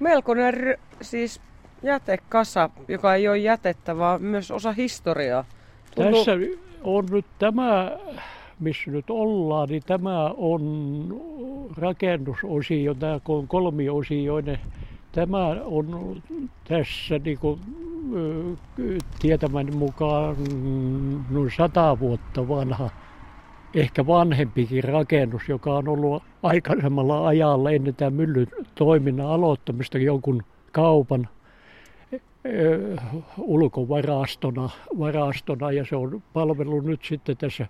Melkoinen siis jätekasa, joka ei ole jätettä, vaan myös osa historiaa. Tuntuu... Tässä on nyt tämä, missä nyt ollaan, niin tämä on rakennusosio, tämä on kolmiosioinen. Tämä on tässä niin kuin, tietämän mukaan noin sata vuotta vanha, ehkä vanhempikin rakennus, joka on ollut aikaisemmalla ajalla ennen tämän myllyn toiminnan aloittamista jonkun kaupan ulkovarastona varastona, ja se on palvellut nyt sitten tässä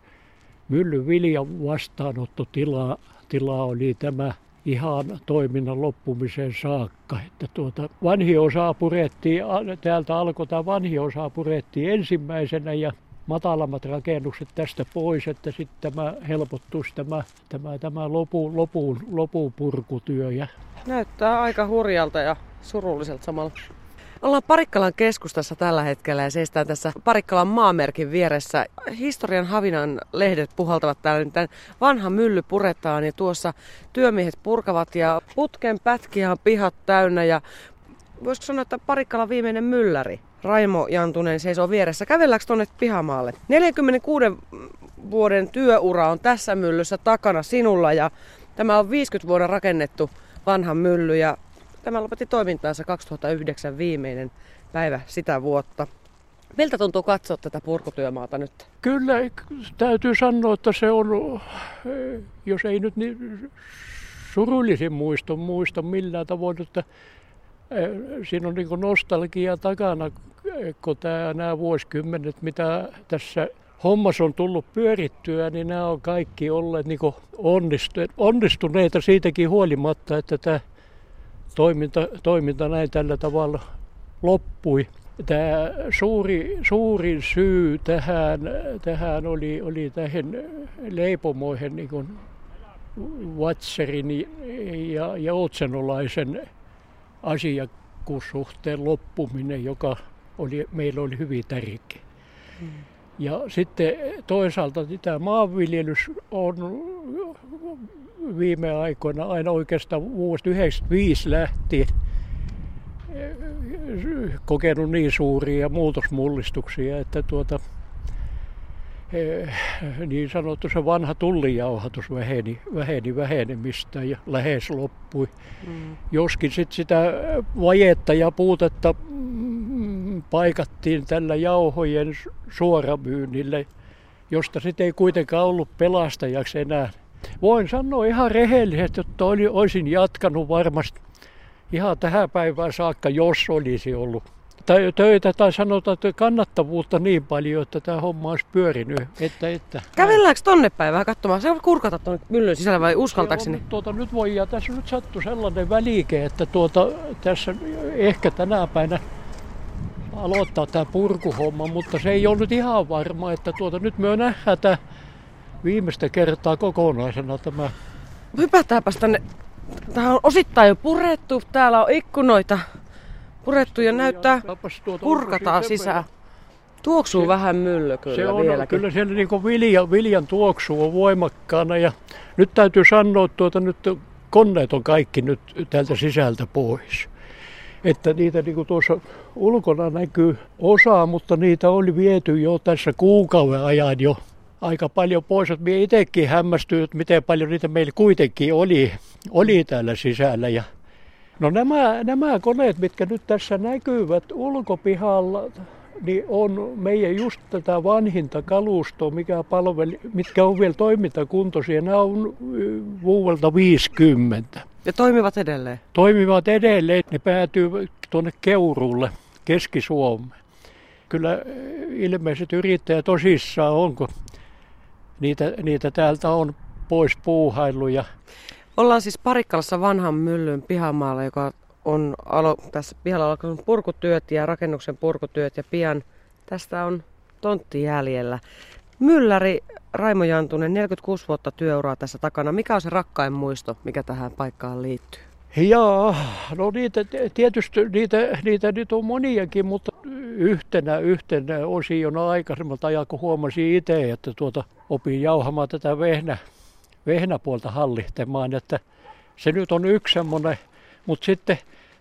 myllyn viljan vastaanottotilaa tilaa oli tämä ihan toiminnan loppumiseen saakka. Että tuota, vanhi osa purettiin, täältä alkoi tämä vanhi osa purettiin ensimmäisenä ja matalammat rakennukset tästä pois, että sitten tämä helpottuisi tämä, tämä, tämä lopu, lopun, lopun purkutyö. Näyttää aika hurjalta ja surulliselta samalla. Ollaan Parikkalan keskustassa tällä hetkellä ja seistään tässä Parikkalan maamerkin vieressä. Historian Havinan lehdet puhaltavat täällä nyt. Vanha mylly puretaan ja tuossa työmiehet purkavat ja putken pätkiä on pihat täynnä ja voisiko sanoa, että Parikkalan viimeinen mylläri. Raimo Jantunen seisoo vieressä. Kävelläänkö tuonne pihamaalle? 46 vuoden työura on tässä myllyssä takana sinulla ja tämä on 50 vuoden rakennettu vanha mylly ja Tämä lopetti toimintaansa 2009 viimeinen päivä sitä vuotta. Miltä tuntuu katsoa tätä purkutyömaata nyt? Kyllä, täytyy sanoa, että se on, jos ei nyt niin surullisin muisto muista millään tavoin, että eh, siinä on niin nostalgia takana, kun tämä, nämä vuosikymmenet, mitä tässä hommassa on tullut pyörittyä, niin nämä on kaikki olleet niin onnistuneita siitäkin huolimatta, että tämä toiminta, toiminta näin tällä tavalla loppui. Tämä suuri, suurin syy tähän, tähän oli, oli tähän leipomoihin niin Vatserin ja, ja Otsenolaisen asiakkuussuhteen loppuminen, joka oli, meillä oli hyvin tärkeä. Hmm. Ja sitten toisaalta tämä maanviljelys on viime aikoina, aina oikeastaan vuodesta 1995 lähtien, kokenut niin suuria muutosmullistuksia, että tuota, eh, niin sanottu se vanha tullijauhatus väheni, väheni vähenemistä ja lähes loppui. Mm. Joskin sit sitä vajetta ja puutetta mm, paikattiin tällä jauhojen suoramyynnille, josta sitten ei kuitenkaan ollut pelastajaksi enää Voin sanoa ihan rehellisesti, että oli, olisin jatkanut varmasti ihan tähän päivään saakka, jos olisi ollut töitä tai sanotaan, että kannattavuutta niin paljon, että tämä homma olisi pyörinyt. Että, että, Kävelläänkö tonne päin vähän katsomaan? Se on kurkata tuonne myllyn sisällä vai uskaltaakseni? tuota, nyt voi, ja tässä nyt sattui sellainen välike, että tuota, tässä ehkä tänä päivänä aloittaa tämä purkuhomma, mutta se ei ole nyt ihan varma, että tuota, nyt me nähdään tämä viimeistä kertaa kokonaisena tämä. Hypätäänpäs tänne. Tämä on osittain jo purettu. Täällä on ikkunoita purettu ja näyttää purkataan sisään. Tuoksuu se, vähän mylly kyllä se on, vieläkin. Kyllä siellä niin vilja, viljan tuoksu on voimakkaana ja nyt täytyy sanoa, että tuota, nyt koneet on kaikki nyt täältä sisältä pois. Että niitä niin kuin tuossa ulkona näkyy osa, mutta niitä oli viety jo tässä kuukauden ajan jo aika paljon pois. Että minä itsekin hämmästyin, että miten paljon niitä meillä kuitenkin oli, oli täällä sisällä. Ja no nämä, nämä koneet, mitkä nyt tässä näkyvät ulkopihalla, niin on meidän just tätä vanhinta kalustoa, mikä palveli, mitkä on vielä toimintakuntoisia. Nämä on vuodelta 50. Ja toimivat edelleen? Toimivat edelleen. Ne päätyy tuonne Keurulle, Keski-Suomeen. Kyllä ilmeiset yrittäjät tosissaan onko niitä, niitä täältä on pois puuhailuja. Ollaan siis Parikkalassa vanhan myllyn pihamaalla, joka on alo, tässä pihalla alkanut purkutyöt ja rakennuksen purkutyöt ja pian tästä on tontti jäljellä. Mylläri Raimo Jantunen, 46 vuotta työuraa tässä takana. Mikä on se rakkain muisto, mikä tähän paikkaan liittyy? Joo, no niitä, tietysti niitä, niitä nyt on moniakin, mutta yhtenä, yhtenä osiona aikaisemmalta ajan, kun huomasin itse, että tuota, opin jauhamaan tätä vehnä, vehnäpuolta hallihtemaan, että se nyt on yksi semmoinen, mutta sitten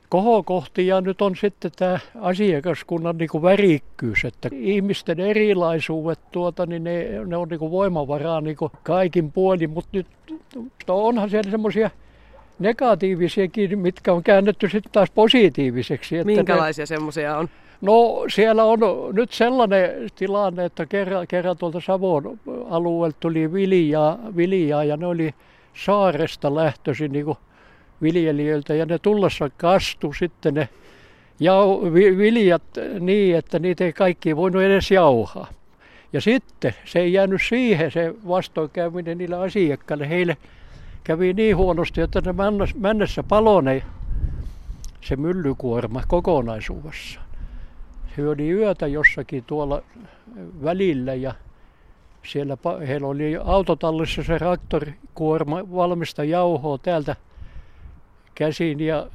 kohokohtia nyt on sitten tämä asiakaskunnan niin kuin värikkyys, että ihmisten erilaisuudet tuota, niin ne, ne on niin kuin voimavaraa niin kuin kaikin puolin, mutta nyt onhan siellä semmoisia negatiivisiakin, mitkä on käännetty sitten taas positiiviseksi. Että Minkälaisia semmoisia on? No siellä on nyt sellainen tilanne, että kerran, kerran tuolta Savon alueelta tuli viljaa, viljaa ja ne oli saaresta lähtöisin niin viljelijöiltä ja ne tullessa kastu sitten ne jau, viljat niin, että niitä ei kaikki voinut edes jauhaa. Ja sitten se ei jäänyt siihen se vastoinkäyminen niille asiakkaille. Heille kävi niin huonosti, että ne mennessä paloi se myllykuorma kokonaisuudessaan. He oli yötä jossakin tuolla välillä ja siellä heillä oli autotallissa se traktorikuorma valmista jauhoa täältä käsin ja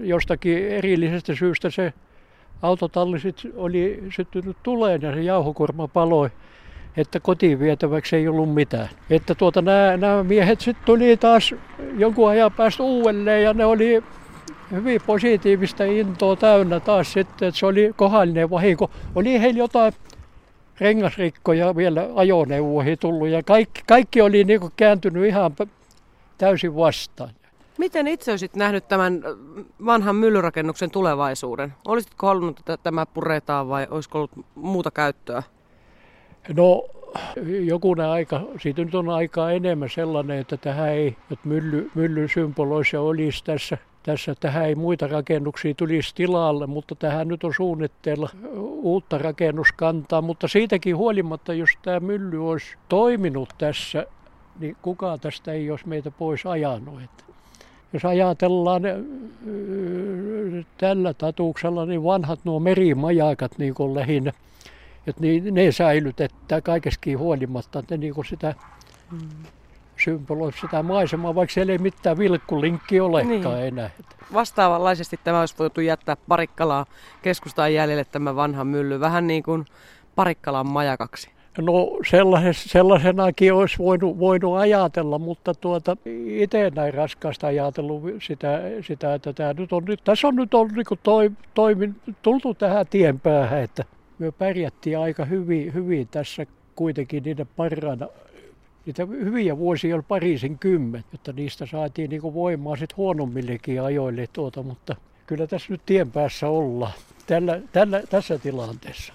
jostakin erillisestä syystä se autotalli oli syttynyt tuleen ja se jauhokuorma paloi että kotiin vietäväksi ei ollut mitään. Että tuota, nämä, nämä miehet sitten tuli taas jonkun ajan päästä uudelleen ja ne oli hyvin positiivista intoa täynnä taas sitten, että se oli kohdallinen vahinko. Oli heillä jotain rengasrikkoja vielä ajoneuvoihin tullut ja kaikki, kaikki oli niin kuin kääntynyt ihan täysin vastaan. Miten itse olisit nähnyt tämän vanhan myllyrakennuksen tulevaisuuden? Olisitko halunnut, että tämä puretaan vai olisiko ollut muuta käyttöä? No jokunen aika, siitä nyt on aikaa enemmän sellainen, että tähän ei, että mylly, mylly symboloissa olisi tässä tässä tähän ei muita rakennuksia tulisi tilalle, mutta tähän nyt on suunnitteilla uutta rakennuskantaa. Mutta siitäkin huolimatta, jos tämä mylly olisi toiminut tässä, niin kukaan tästä ei olisi meitä pois ajanut. Jos ajatellaan tällä tatuuksella, niin vanhat nuo merimajakat niin kuin lähinnä, että niin, ne säilytetään kaikeskin huolimatta, että niin kuin sitä mm symboloi sitä maisemaa, vaikka siellä ei mitään vilkkulinkki olekaan niin. enää. Vastaavanlaisesti tämä olisi voitu jättää Parikkalaa keskustaan jäljelle tämä vanha mylly, vähän niin kuin Parikkalan majakaksi. No sellaisenakin olisi voinut, voinut ajatella, mutta tuota, itse näin raskaasta ajatellut sitä, sitä, että tämä nyt on, nyt, tässä on nyt ollut niin toi, toimin, tultu tähän tien päähän, että me pärjättiin aika hyvin, hyvin tässä kuitenkin niiden parhaana niitä hyviä vuosia oli parisin kymmen, jotta niistä saatiin niin voimaa sitten huonommillekin ajoille tuota, mutta kyllä tässä nyt tien päässä ollaan tällä, tällä, tässä tilanteessa.